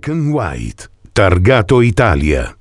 Black and White, targato Italia.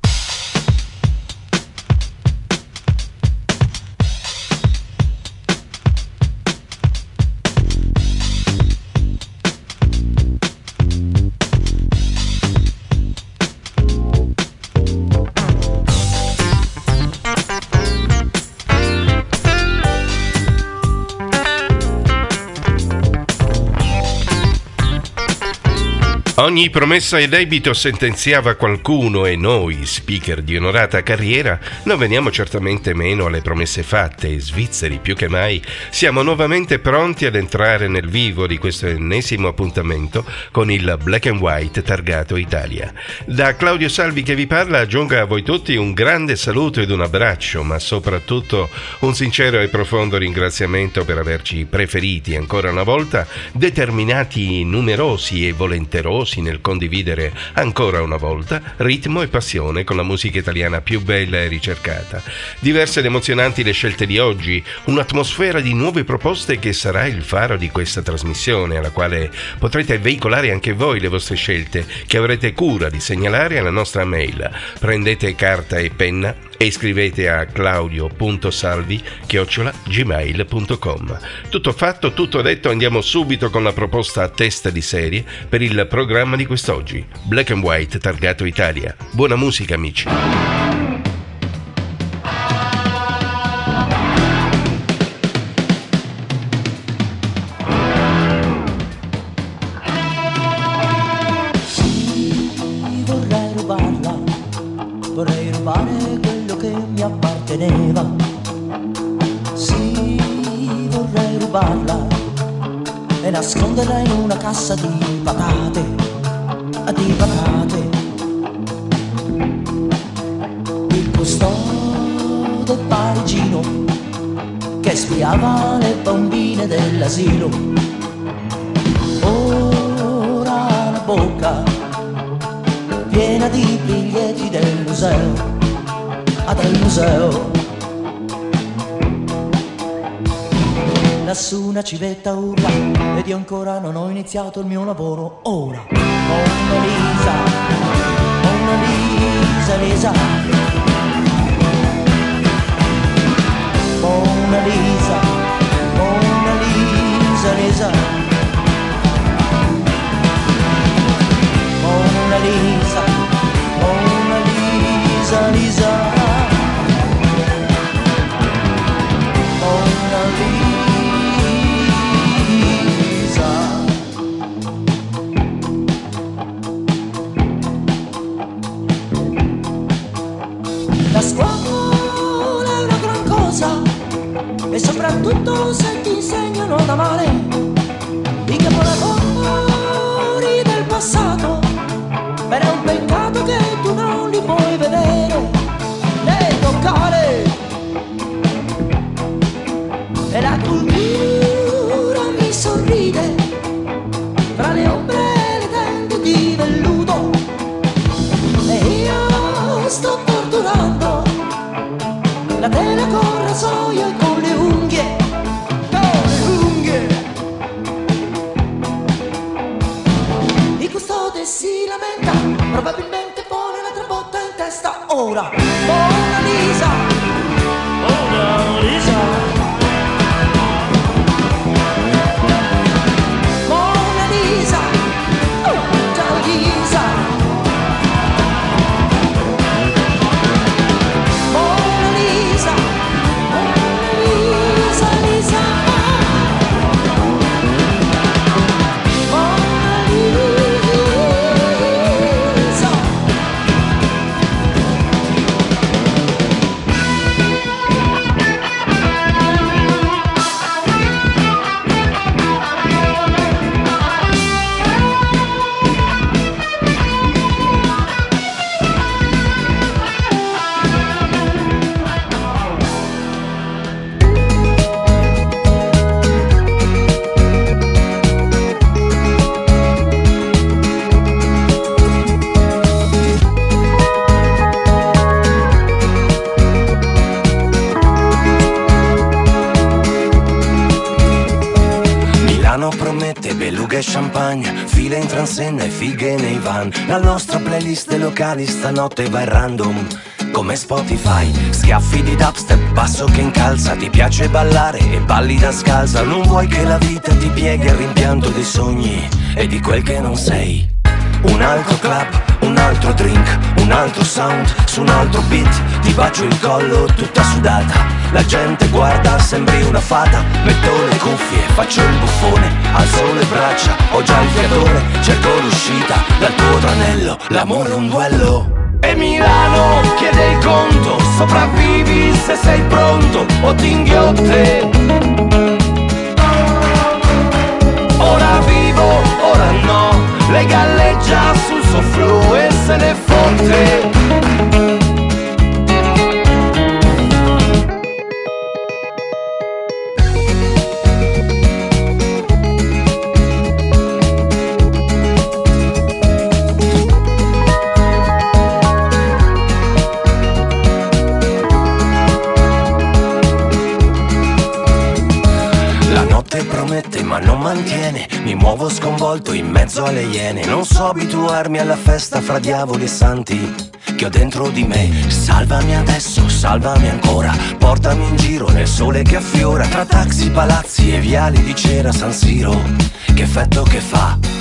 Ogni promessa e debito sentenziava qualcuno e noi, speaker di onorata carriera, non veniamo certamente meno alle promesse fatte e svizzeri più che mai siamo nuovamente pronti ad entrare nel vivo di questo ennesimo appuntamento con il Black and White targato Italia. Da Claudio Salvi che vi parla aggiunga a voi tutti un grande saluto ed un abbraccio, ma soprattutto un sincero e profondo ringraziamento per averci preferiti ancora una volta, determinati, numerosi e volenterosi nel condividere ancora una volta ritmo e passione con la musica italiana più bella e ricercata. Diverse ed emozionanti le scelte di oggi, un'atmosfera di nuove proposte che sarà il faro di questa trasmissione, alla quale potrete veicolare anche voi le vostre scelte, che avrete cura di segnalare alla nostra mail. Prendete carta e penna e scrivete a claudio.salvi-gmail.com. Tutto fatto, tutto detto, andiamo subito con la proposta a testa di serie per il programma di quest'oggi. Black and White targato Italia. Buona musica amici. Iniziato il mio lavoro fighe nei van. La nostra playlist locali stanotte va in random come Spotify. Schiaffi di dubstep, basso che incalza Ti piace ballare e balli da scalza. Non vuoi che la vita ti pieghi al rimpianto dei sogni E di quel che non sei. Un altro club, un altro drink, un altro sound su un altro beat Ti bacio il collo tutta sudata La gente guarda, sembri una fata. Metto le cuffie, faccio il buffone. Alzo le braccia, ho già il fiatone. Cerco l'uscita dal tuo tranello L'amore è un duello. E Milano chiede il conto, sopravvivi se sei pronto o ti inghiotte. Ora vivo, ora no, lei galleggia sul suo flu e se ne fotte. Sconvolto in mezzo alle iene. Non so abituarmi alla festa fra diavoli e santi Che ho dentro di me. Salvami adesso, salvami ancora. Portami in giro nel sole che affiora. Tra taxi, palazzi e viali di cera San Siro. Che effetto che fa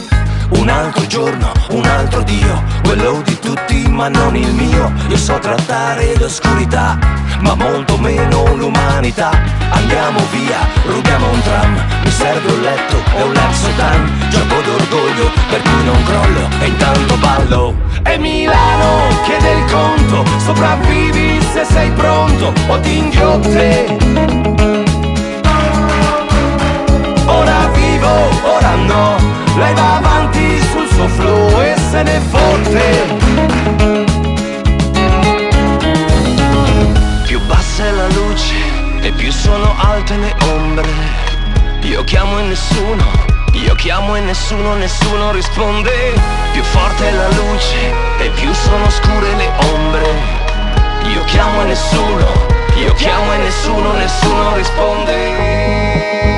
un altro giorno, un altro Dio, quello di tutti ma non il mio. Io so trattare l'oscurità, ma molto meno l'umanità. Andiamo via, rubiamo un tram, mi serve un letto e un Lexotan. Gioco d'orgoglio per cui non crollo e intanto ballo. E Milano chiede il conto, sopravvivi se sei pronto o ti inghiotte. Ora vivo, ora no lei va avanti sul suo flow e se ne fotte. Più bassa è la luce e più sono alte le ombre. Io chiamo e nessuno, io chiamo e nessuno, nessuno risponde. Più forte è la luce e più sono scure le ombre. Io chiamo e nessuno, io chiamo e nessuno, nessuno risponde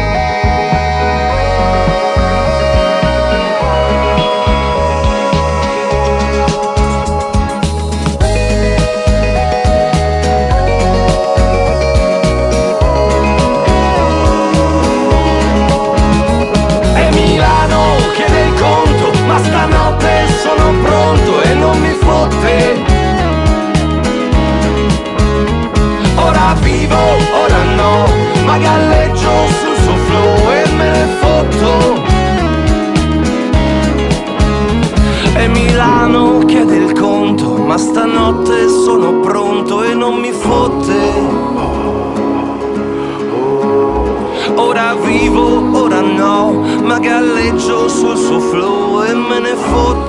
من فوت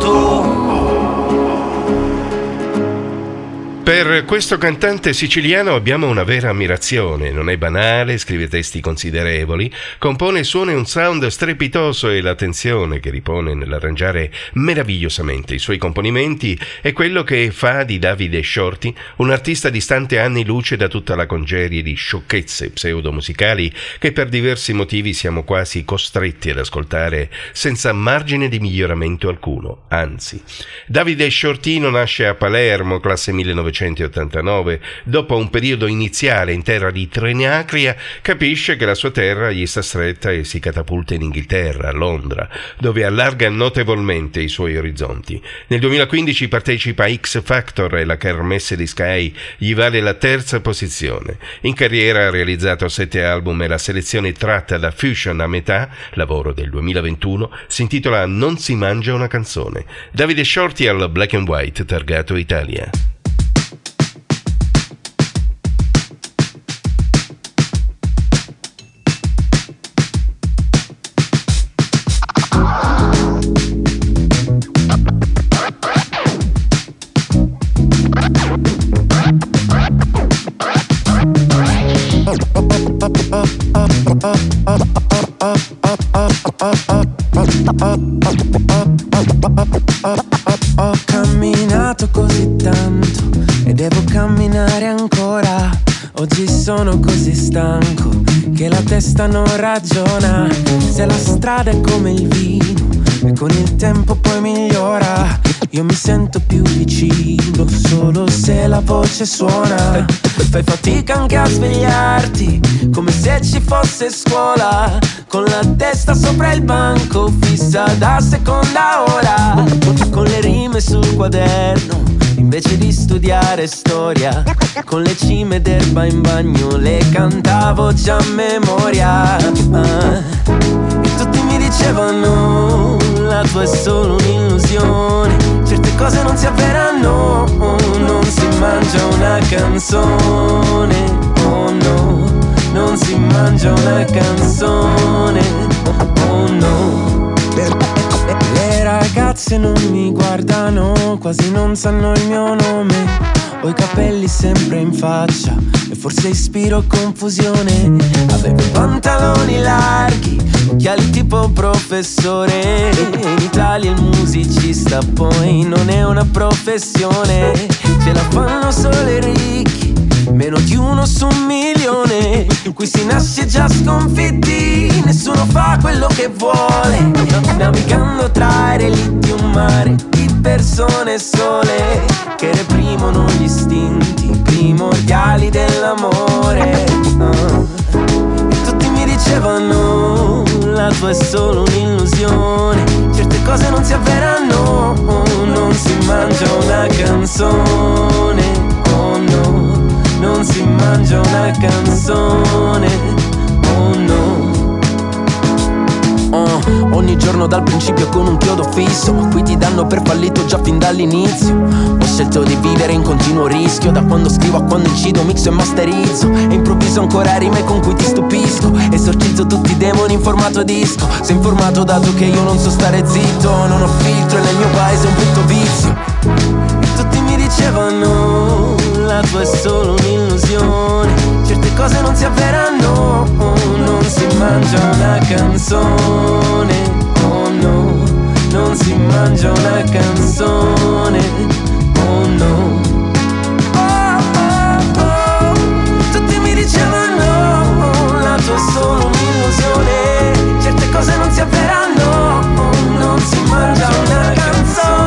questo cantante siciliano abbiamo una vera ammirazione. Non è banale, scrive testi considerevoli, compone suoni un sound strepitoso e l'attenzione che ripone nell'arrangiare meravigliosamente i suoi componimenti è quello che fa di Davide Shorty un artista distante anni luce da tutta la congerie di sciocchezze pseudomusicali che per diversi motivi siamo quasi costretti ad ascoltare senza margine di miglioramento alcuno. Anzi, Davide Shortino nasce a Palermo, classe 1980 1979, dopo un periodo iniziale in terra di Trinacria, capisce che la sua terra gli sta stretta e si catapulta in Inghilterra, a Londra, dove allarga notevolmente i suoi orizzonti. Nel 2015 partecipa a X Factor e la Kermesse di Sky gli vale la terza posizione. In carriera ha realizzato sette album e la selezione tratta da Fusion a metà, lavoro del 2021, si intitola Non si mangia una canzone. Davide Shorty al Black and White, targato Italia. Ho camminato così tanto e devo camminare ancora. Oggi sono così stanco che la testa non ragiona. Se la strada è come il vino e con il tempo poi migliora. Io mi sento più vicino solo se la voce suona. Fai fatica anche a svegliarti, come se ci fosse scuola. Con la testa sopra il banco, fissa da seconda ora. Con le rime sul quaderno, invece di studiare storia. Con le cime d'erba in bagno, le cantavo già a memoria. Ah, e tutti mi dicevano, la tua è solo un'illusione. Cose non si avveranno, non si mangia una canzone. Oh no, non si mangia una canzone. Oh no. Le ragazze non mi guardano, quasi non sanno il mio nome. Ho i capelli sempre in faccia e forse ispiro confusione. Avevo pantaloni larghi, occhiali tipo professore. In Italia il musicista poi non è una professione, ce la fanno solo i ricchi. Meno di uno su un milione Qui si nasce già sconfitti Nessuno fa quello che vuole Navigando tra relitti di un mare persone sole Che reprimono gli istinti Primordiali dell'amore. Ah. E tutti mi dicevano La tua è solo un'illusione. Certe cose non si avveranno Non si mangia una canzone. Oh no non si mangia una canzone, ogni giorno dal principio con un chiodo fisso Qui ti danno per fallito già fin dall'inizio. Ho scelto di vivere in continuo rischio Da quando scrivo a quando incido, mixo e masterizzo. E improvviso ancora rime con cui ti stupisco. Esorcizzo tutti i demoni in formato disco. Sei informato dato che io non so stare zitto. Non ho filtro e nel mio paese è un brutto vizio. E tutti mi dicevano La tua è solo un'illusione Certe cose non si avveranno Non si mangia una canzone Oh no Non si mangia una canzone Oh no Oh, oh, oh. Tutti mi dicevano La tua è solo un'illusione Certe cose non si avveranno Non si mangia una canzone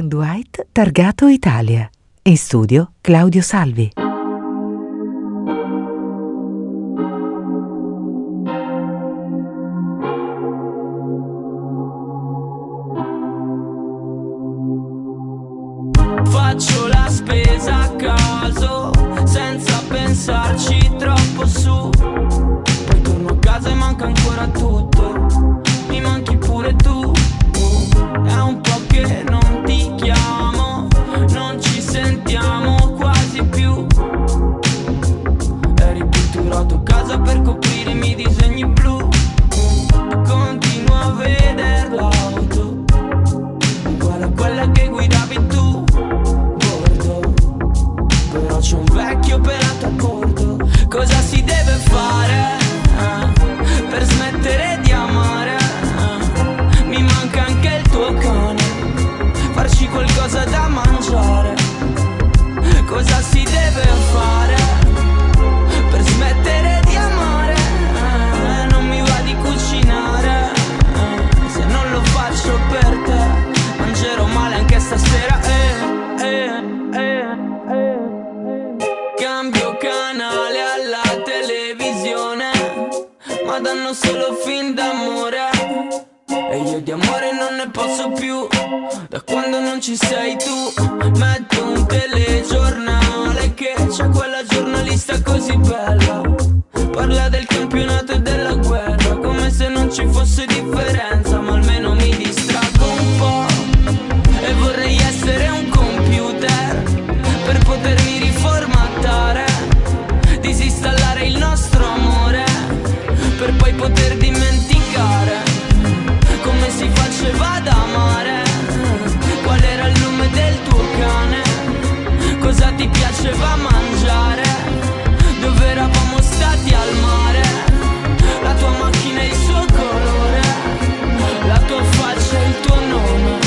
And White targato Italia. In studio Claudio Salvi. Di amore non ne posso più, da quando non ci sei tu. Metto un telegiornale che c'è quella giornalista così bella. Parla del campionato e della guerra, come se non ci fosse differenza, ma almeno fa mangiare Dove eravamo stati al mare. La tua macchina e il suo colore La tua faccia e il tuo nome.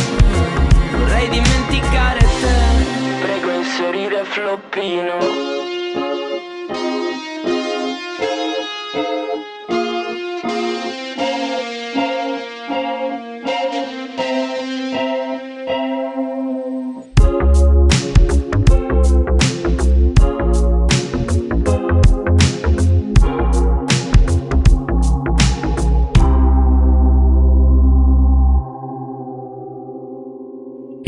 Vorrei dimenticare te. Prego inserire floppino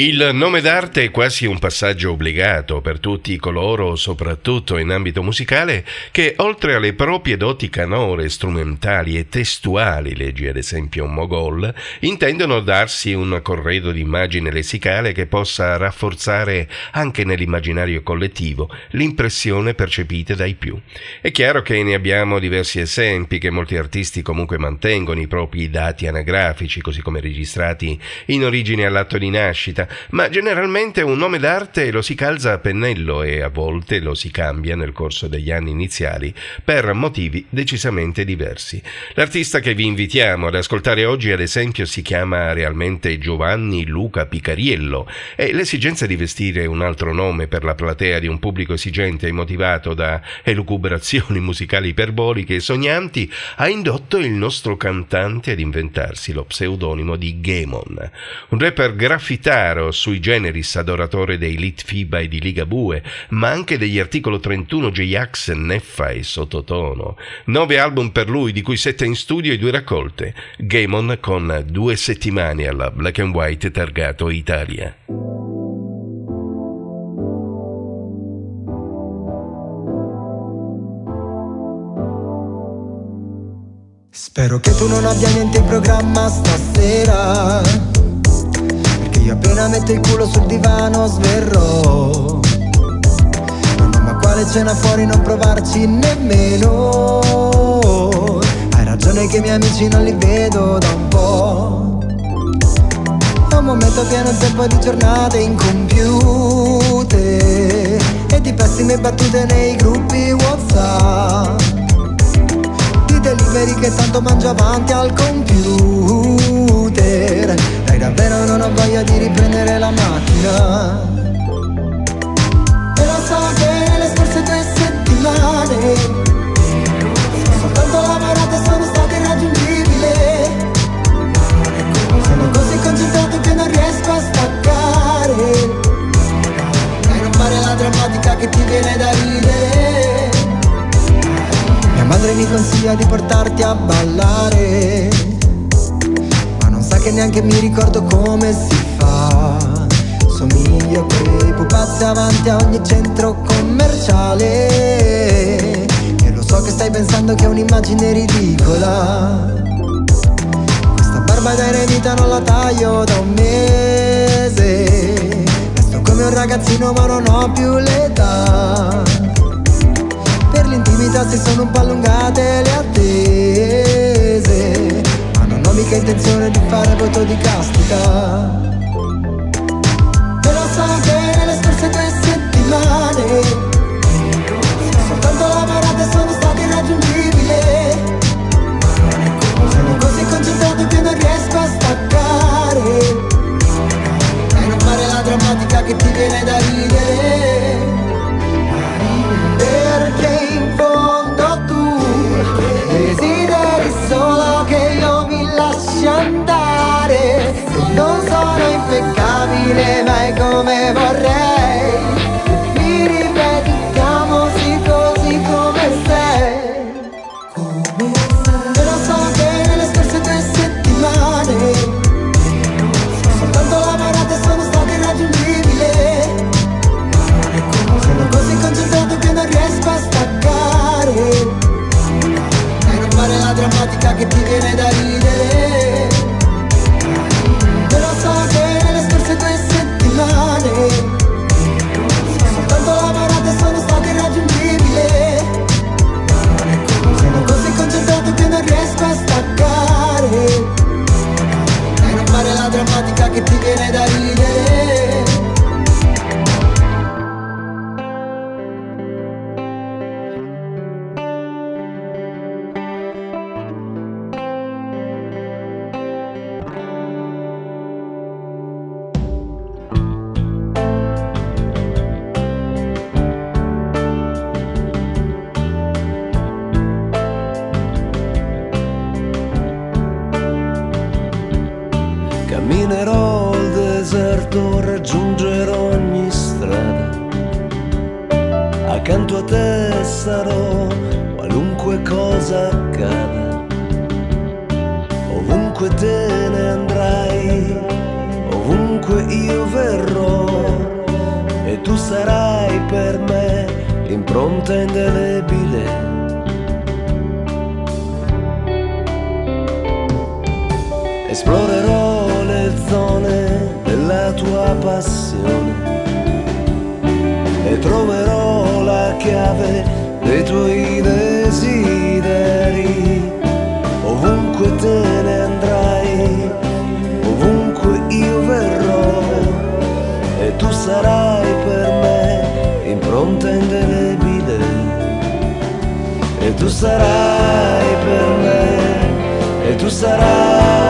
He Il nome d'arte è quasi un passaggio obbligato per tutti coloro, soprattutto in ambito musicale, che oltre alle proprie doti canore, strumentali e testuali, leggi ad esempio Mogol, intendono darsi un corredo di immagine lessicale che possa rafforzare anche nell'immaginario collettivo l'impressione percepita dai più. È chiaro che ne abbiamo diversi esempi che molti artisti comunque mantengono i propri dati anagrafici, così come registrati in origine all'atto di nascita, ma generalmente un nome d'arte lo si calza a pennello e a volte lo si cambia nel corso degli anni iniziali per motivi decisamente diversi. L'artista che vi invitiamo ad ascoltare oggi, ad esempio, si chiama realmente Giovanni Luca Picariello e l'esigenza di vestire un altro nome per la platea di un pubblico esigente e motivato da elucubrazioni musicali iperboliche e sognanti ha indotto il nostro cantante ad inventarsi lo pseudonimo di Gemon, un rapper graffitaro chiaro sui generis adoratore dei Lit FIBA e di Ligabue, ma anche degli articolo 31 J-Ax, Neffa e Sottotono. Nove album per lui, di cui sette in studio e due raccolte. Gamon con due settimane alla Black and White targato Italia. Spero che tu non abbia niente in programma stasera io appena metto il culo sul divano sverrò. No, no, ma quale cena fuori non provarci nemmeno. Hai ragione che i miei amici non li vedo da un po' È un momento pieno tempo di giornate incompiute E di pessime battute nei gruppi Whatsapp. Di delivery che tanto mangio avanti al computer Dai davvero non ho voglia di riprendere la macchina. E lo so che nelle scorse due settimane Soltanto lavorate sono stato irraggiungibile Sono così concentrato che non riesco a staccare. E non fare la drammatica che ti viene da ridere. Mia madre mi consiglia di portarti a ballare che neanche mi ricordo come si fa. Somiglio a quei pupazzi avanti a ogni centro commerciale. E lo so che stai pensando che è un'immagine ridicola. Questa barba da eremita non la taglio da un mese. Resto come un ragazzino ma non ho più l'età. Per l'intimità si sono un po' allungate le attese mica intenzione di fare voto di castica Però so che nelle scorse due settimane Soltanto lavorate sono state irraggiungibili. Sono così concentrato che non riesco a staccare. E non fare la drammatica che ti viene da ridere Non sono impeccabile mai come vorrei te ne andrai, ovunque io verrò e tu sarai per me impronta indelebile. E tu sarai per me e tu sarai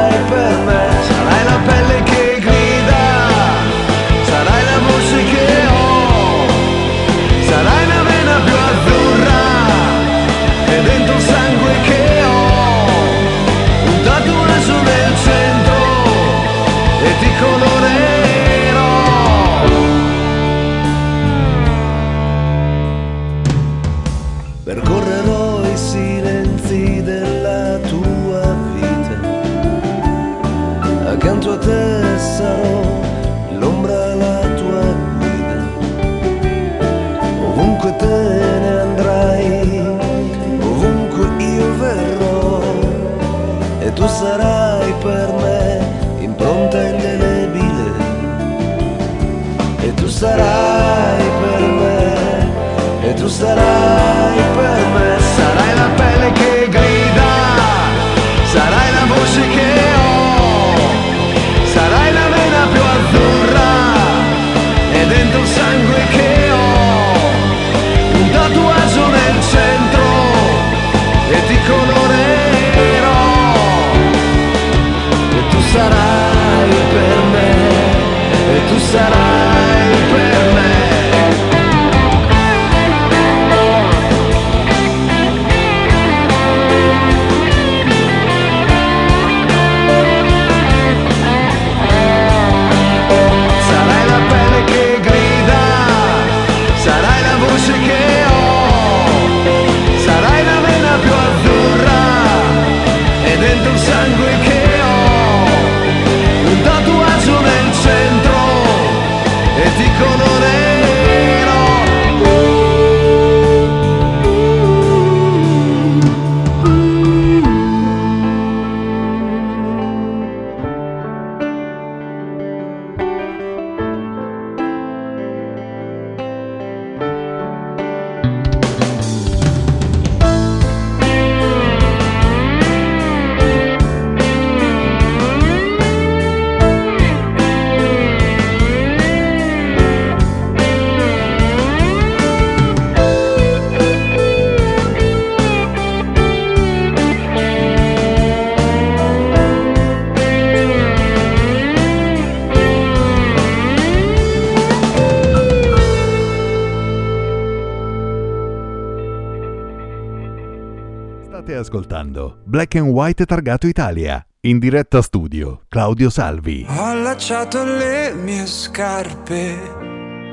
And White targato Italia. In diretta studio, Claudio Salvi. Ho allacciato le mie scarpe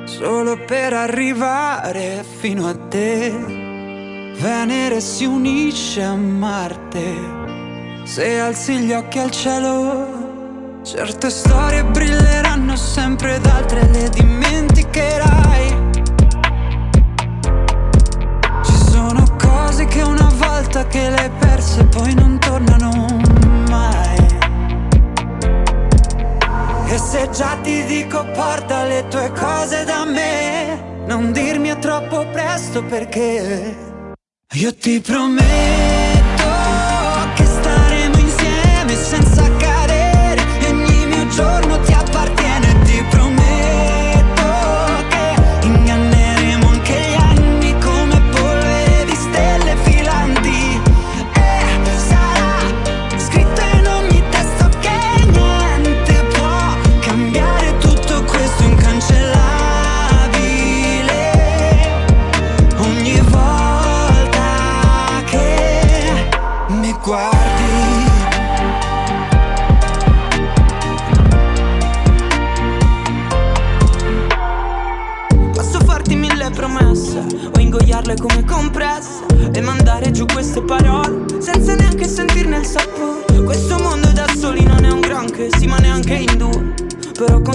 solo per arrivare fino a te. Venere si unisce a Marte. Se alzi gli occhi al cielo, certe storie brilleranno sempre ed altre le dimenticherai questo perché. Io ti prometto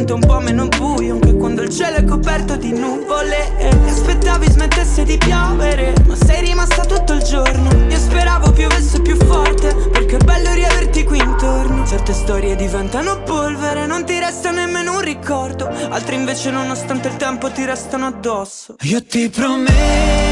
conta un po' meno buio Anche quando il cielo è coperto di nuvole. E aspettavi smettesse di piovere Ma sei rimasta tutto il giorno. Io speravo piovesse più forte Perché è bello riaverti qui intorno. Certe storie diventano polvere Non ti resta nemmeno un ricordo. Altre invece nonostante il tempo ti restano addosso. Io ti prometto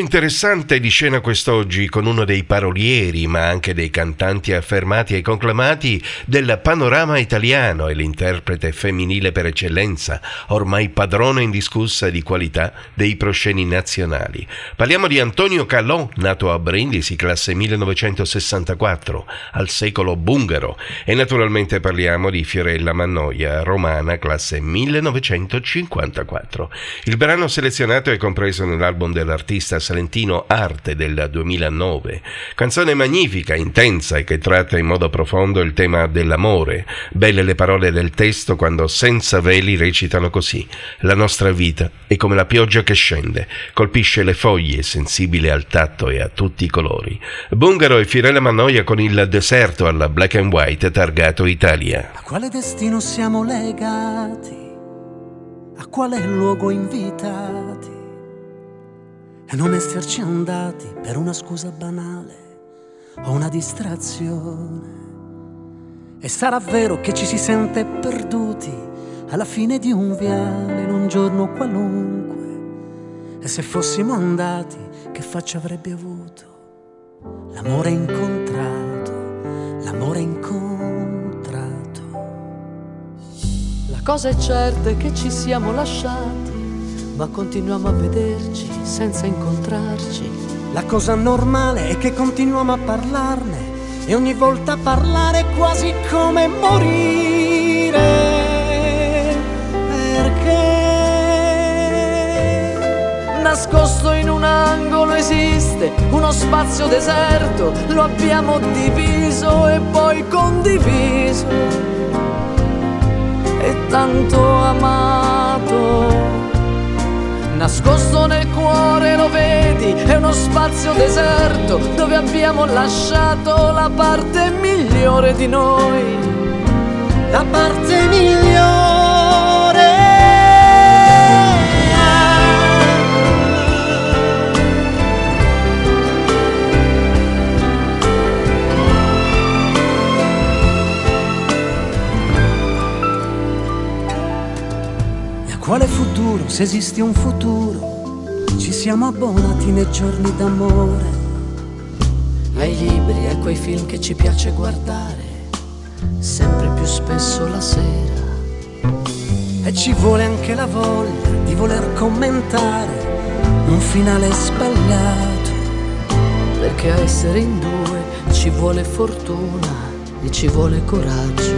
interessante di scena quest'oggi con uno dei parolieri ma anche dei cantanti affermati e conclamati del panorama italiano e l'interprete femminile per eccellenza, ormai padrona indiscussa di qualità dei prosceni nazionali. Parliamo di Antonio Calò, nato a Brindisi, classe 1964, al secolo bungaro, e naturalmente parliamo di Fiorella Mannoia, romana, classe 1954. Il brano selezionato è compreso nell'album dell'artista salentino Arte del 2009, canzone magnifica, intensa e che tratta in modo profondo il tema dell'amore. Belle le parole del testo quando senza veli recitano così: La nostra vita è come la pioggia che scende, colpisce le foglie, sensibile al tatto e a tutti i colori. Bungaro e Fiorella Mannoia con il deserto alla black and white targato Italia. A quale destino siamo legati? A quale luogo invitati? E non esserci andati per una scusa banale o una distrazione. E sarà vero che ci si sente perduti alla fine di un viale in un giorno qualunque. E se fossimo andati, che faccia avrebbe avuto? L'amore incontrato, l'amore incontrato. La cosa è certa è che ci siamo lasciati, ma continuiamo a vederci senza incontrarci. La cosa normale è che continuiamo a parlarne e ogni volta parlare è quasi come morire. Perché? Nascosto in un angolo esiste uno spazio deserto, lo abbiamo diviso e poi condiviso. E tanto amato. Nascosto nel cuore lo vedi, è uno spazio deserto dove abbiamo lasciato la parte migliore di noi. La parte migliore. Futuro, se esiste un futuro, ci siamo abbonati nei giorni d'amore? Ai libri, a quei film che ci piace guardare, sempre più spesso la sera. E ci vuole anche la voglia di voler commentare un finale sbagliato. perché a essere in due ci vuole fortuna e ci vuole coraggio,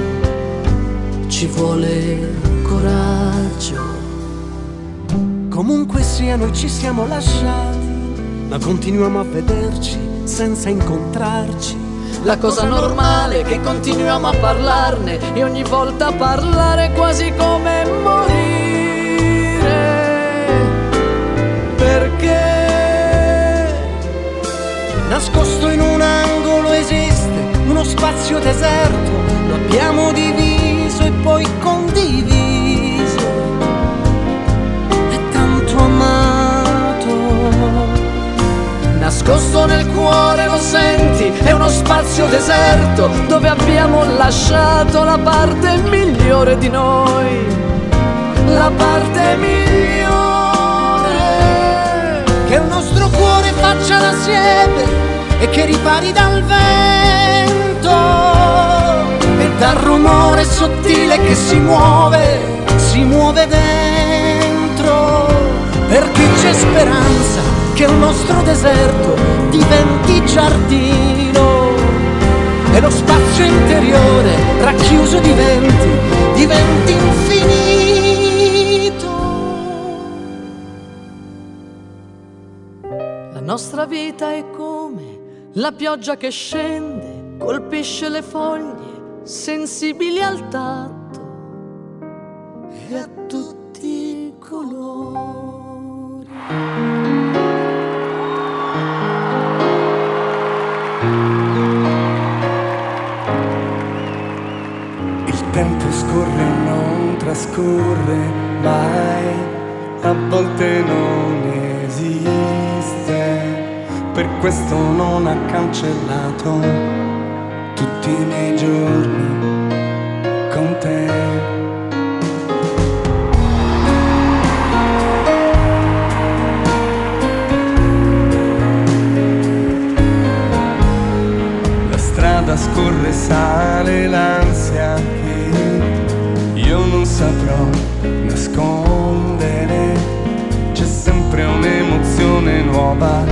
ci vuole coraggio. Comunque sia, noi ci siamo lasciati, ma continuiamo a vederci senza incontrarci. La cosa normale è che continuiamo a parlarne e ogni volta parlare quasi come morire. Perché Nascosto in un angolo esiste uno spazio deserto, lo abbiamo diviso e poi condiviso. Nel cuore lo senti, è uno spazio deserto dove abbiamo lasciato la parte migliore di noi. La parte migliore. Che il nostro cuore faccia la siepe e che ripari dal vento e dal rumore sottile che si muove, si muove dentro. Perché c'è speranza che il nostro deserto diventi giardino e lo spazio interiore racchiuso diventi, diventi infinito. La nostra vita è come la pioggia che scende, colpisce le foglie, sensibili al tatto e a tutti tempo scorre e non trascorre mai, a volte non esiste, per questo non ha cancellato tutti i miei giorni con te. La strada scorre, sale l'ansia. che io non saprò nascondere. C'è sempre un'emozione nuova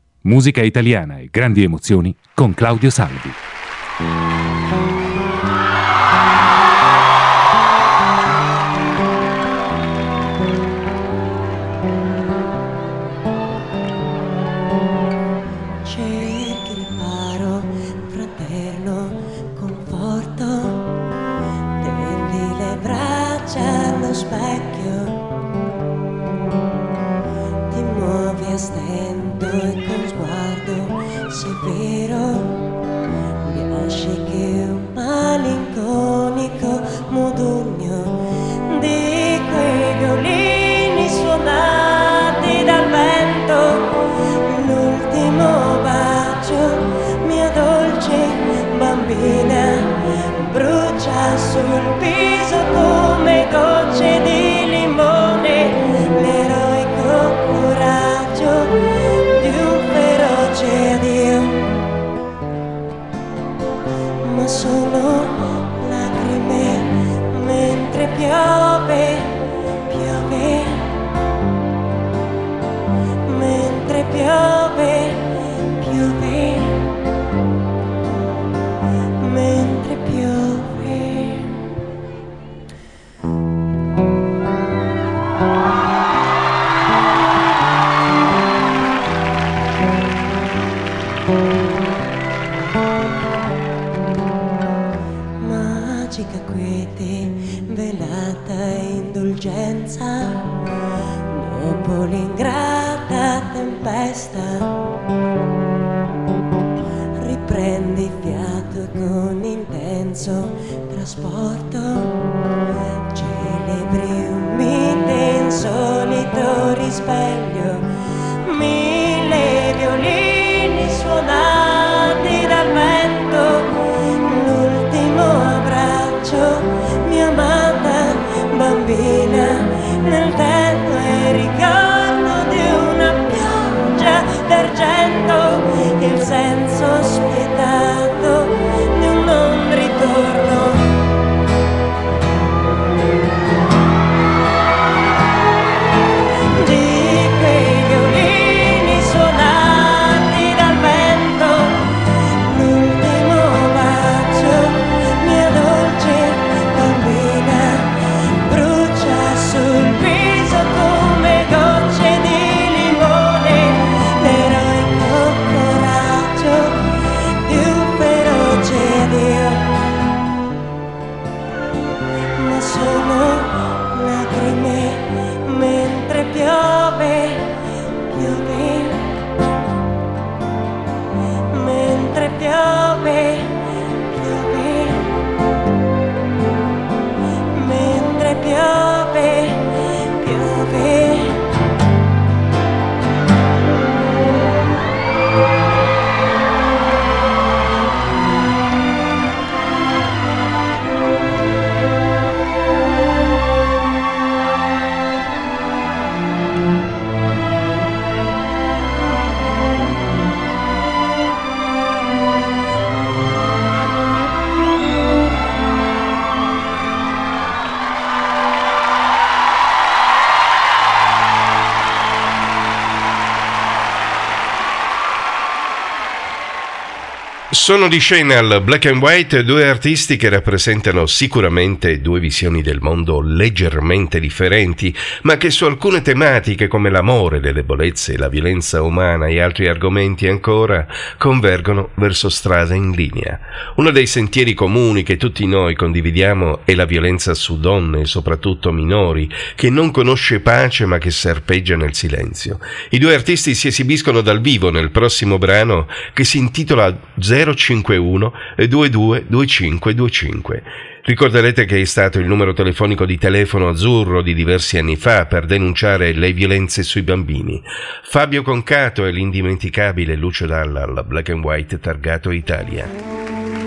Musica italiana e grandi emozioni con Claudio Salvi. Lasci che trasporte Sono di scena al Black and White due artisti che rappresentano sicuramente due visioni del mondo leggermente differenti, ma che su alcune tematiche come l'amore, le debolezze, la violenza umana e altri argomenti ancora convergono verso strade in linea. Uno dei sentieri comuni che tutti noi condividiamo è la violenza su donne, soprattutto minori, che non conosce pace ma che serpeggia nel silenzio. I due artisti si esibiscono dal vivo nel prossimo brano che si intitola Zero 051 222525. Ricorderete che è stato il numero telefonico di telefono azzurro di diversi anni fa per denunciare le violenze sui bambini. Fabio Concato e l'indimenticabile Lucio Dalla alla Black and White targato Italia.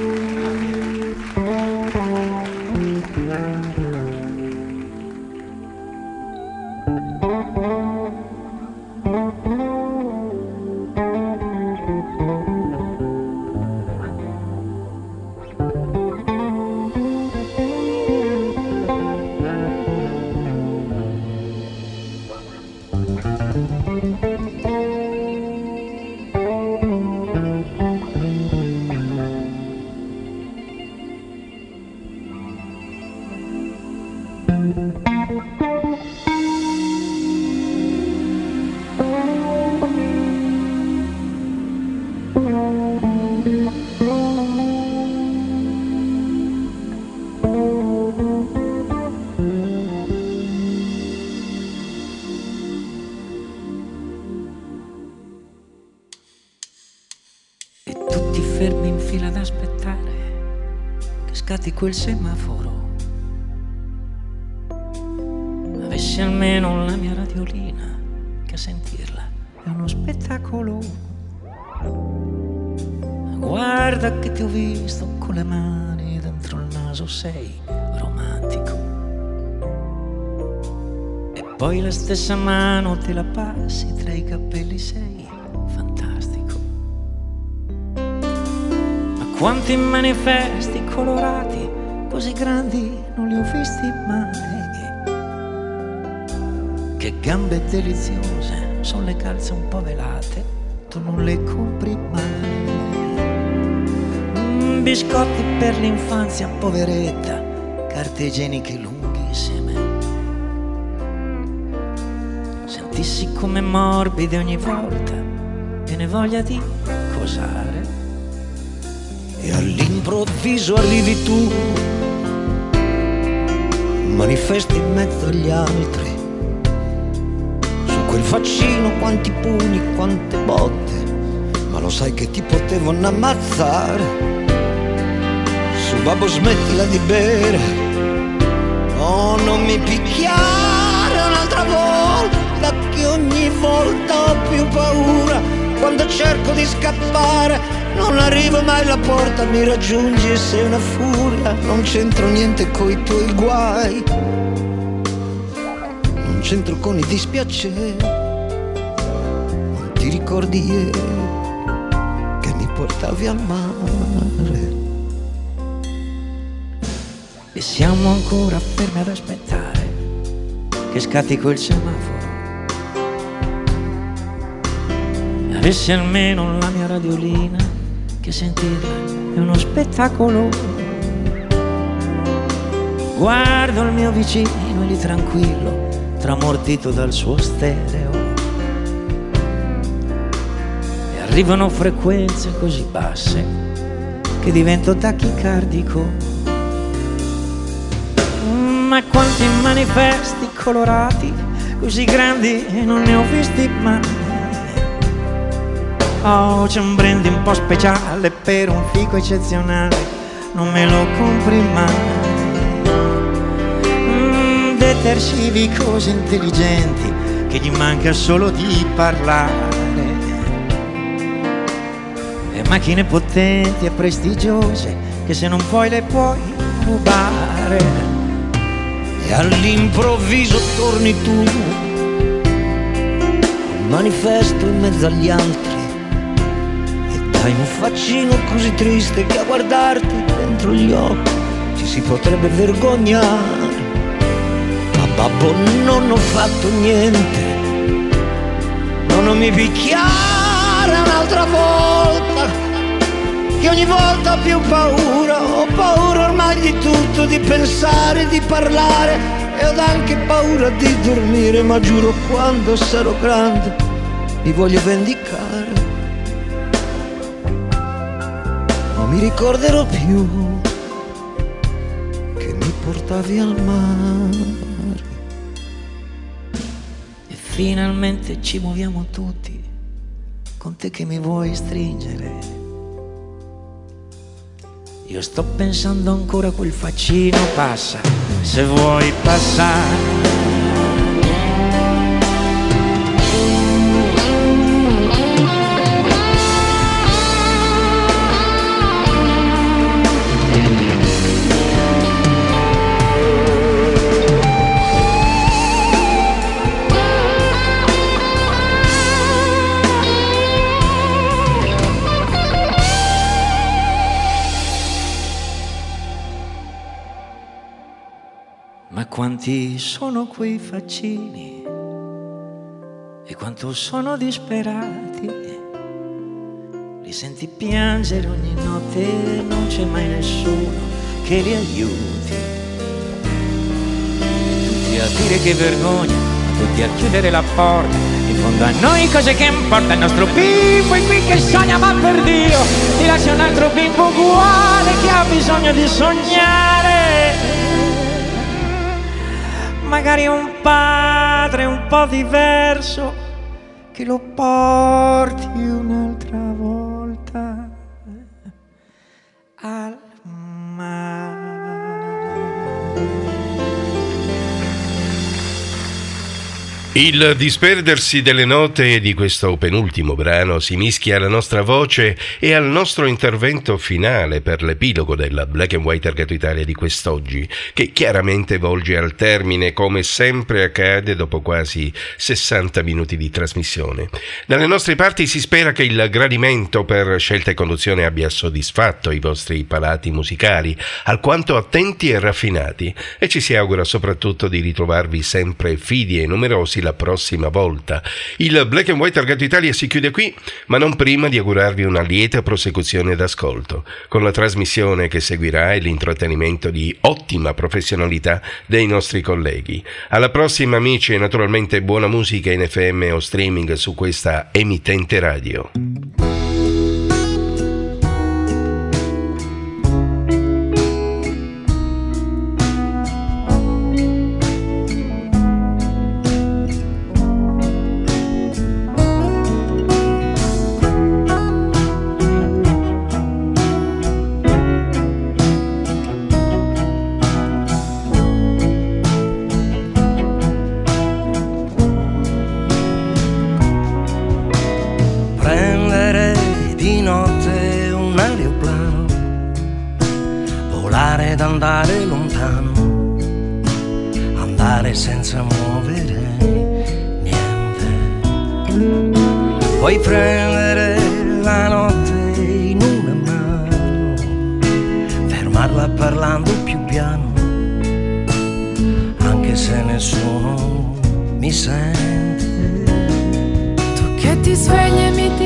Quel semaforo. Avessi almeno la mia radiolina, che a sentirla è uno spettacolo. Guarda che ti ho visto con le mani dentro il naso, sei romantico. E poi la stessa mano te la passi tra i capelli, sei fantastico. Ma quanti manifesti colorati così grandi non li ho visti mai. Che gambe deliziose, sono le calze un po' velate, tu non le compri mai. Mm, biscotti per l'infanzia, poveretta, carte igieniche lunghissime. Sentissi come morbide ogni volta, e ne voglia di cosare. E all'improvviso arrivi tu, manifesti in mezzo agli altri. Su quel faccino quanti pugni, quante botte, ma lo sai che ti potevano ammazzare. Su babbo smettila di bere, no non mi picchiare un'altra volta che ogni volta ho più paura quando cerco di scappare. Non arrivo mai alla porta, mi raggiungi sei una furia. Non c'entro niente coi tuoi guai. Non c'entro con i dispiaceri. Non ti ricordi ieri che mi portavi al mare. E siamo ancora fermi ad aspettare che scatti quel semaforo. Avessi almeno la mia radiolina che sentirla è uno spettacolo. Guardo il mio vicino e lì tranquillo, tramortito dal suo stereo. E arrivano frequenze così basse che divento tachicardico. Ma quanti manifesti colorati, così grandi non ne ho visti mai. Oh, c'è un brand un po' speciale per un fico eccezionale, non me lo compri mai. Mm, detersivi così intelligenti che gli manca solo di parlare. E macchine potenti e prestigiose che se non puoi le puoi rubare. E all'improvviso torni tu, manifesto in mezzo agli altri. Hai un faccino così triste che a guardarti dentro gli occhi ci si potrebbe vergognare. Ma babbo non ho fatto niente, non mi picchiare un'altra volta, che ogni volta ho più paura, ho paura ormai di tutto, di pensare, di parlare e ho anche paura di dormire, ma giuro quando sarò grande mi voglio vendicare. Mi ricorderò più che mi portavi al mare. E finalmente ci muoviamo tutti, con te che mi vuoi stringere. Io sto pensando ancora a quel faccino, passa, se vuoi passare. Sono quei faccini e quanto sono disperati. Li senti piangere ogni notte e non c'è mai nessuno che li aiuti. Tutti a dire che vergogna, tutti a chiudere la porta. In fondo a noi cose che importa il nostro bimbo è qui che sogna, ma per Dio ti lascia un altro bimbo uguale che ha bisogno di sognare magari un padre un po' diverso che lo porti un'altra volta al Il disperdersi delle note di questo penultimo brano si mischia alla nostra voce e al nostro intervento finale per l'epilogo della Black and White Targato Italia di quest'oggi, che chiaramente volge al termine come sempre accade dopo quasi 60 minuti di trasmissione. Dalle nostre parti si spera che il gradimento per scelta e conduzione abbia soddisfatto i vostri palati musicali, alquanto attenti e raffinati, e ci si augura soprattutto di ritrovarvi sempre fidi e numerosi la prossima volta. Il Black and White Targato Italia si chiude qui, ma non prima di augurarvi una lieta prosecuzione d'ascolto, con la trasmissione che seguirà e l'intrattenimento di ottima professionalità dei nostri colleghi. Alla prossima amici e naturalmente buona musica in FM o streaming su questa emittente radio. Nessuno mi sente. Tu che ti svegli e mi dici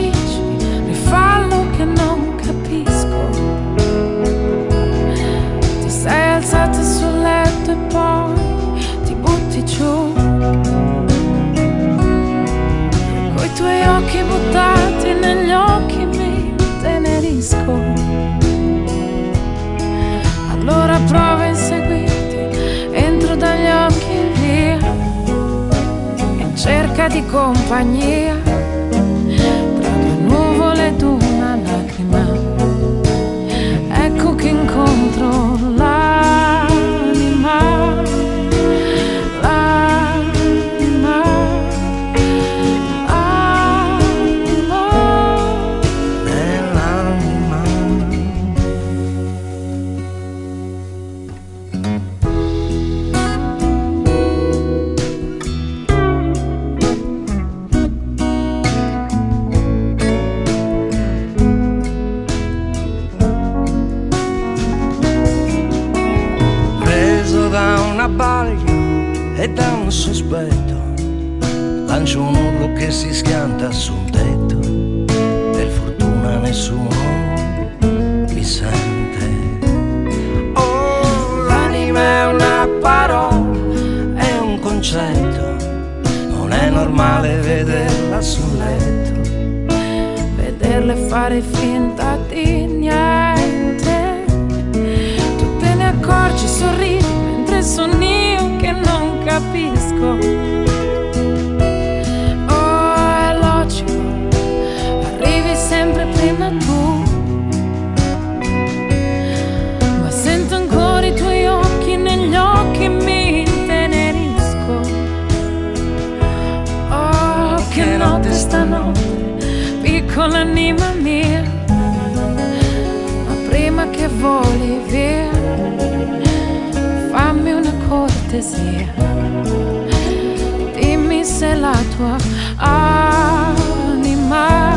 di compagnia. Tra due nuvole ed una lacrima capisco. Oh, sempre prima tu. Ma sento ancora i tuoi occhi, negli occhi e mi intenerisco. Oh, che notte stanotte, piccola anima mia. Ma prima che voli via. Cortesia, dimmi se la tua anima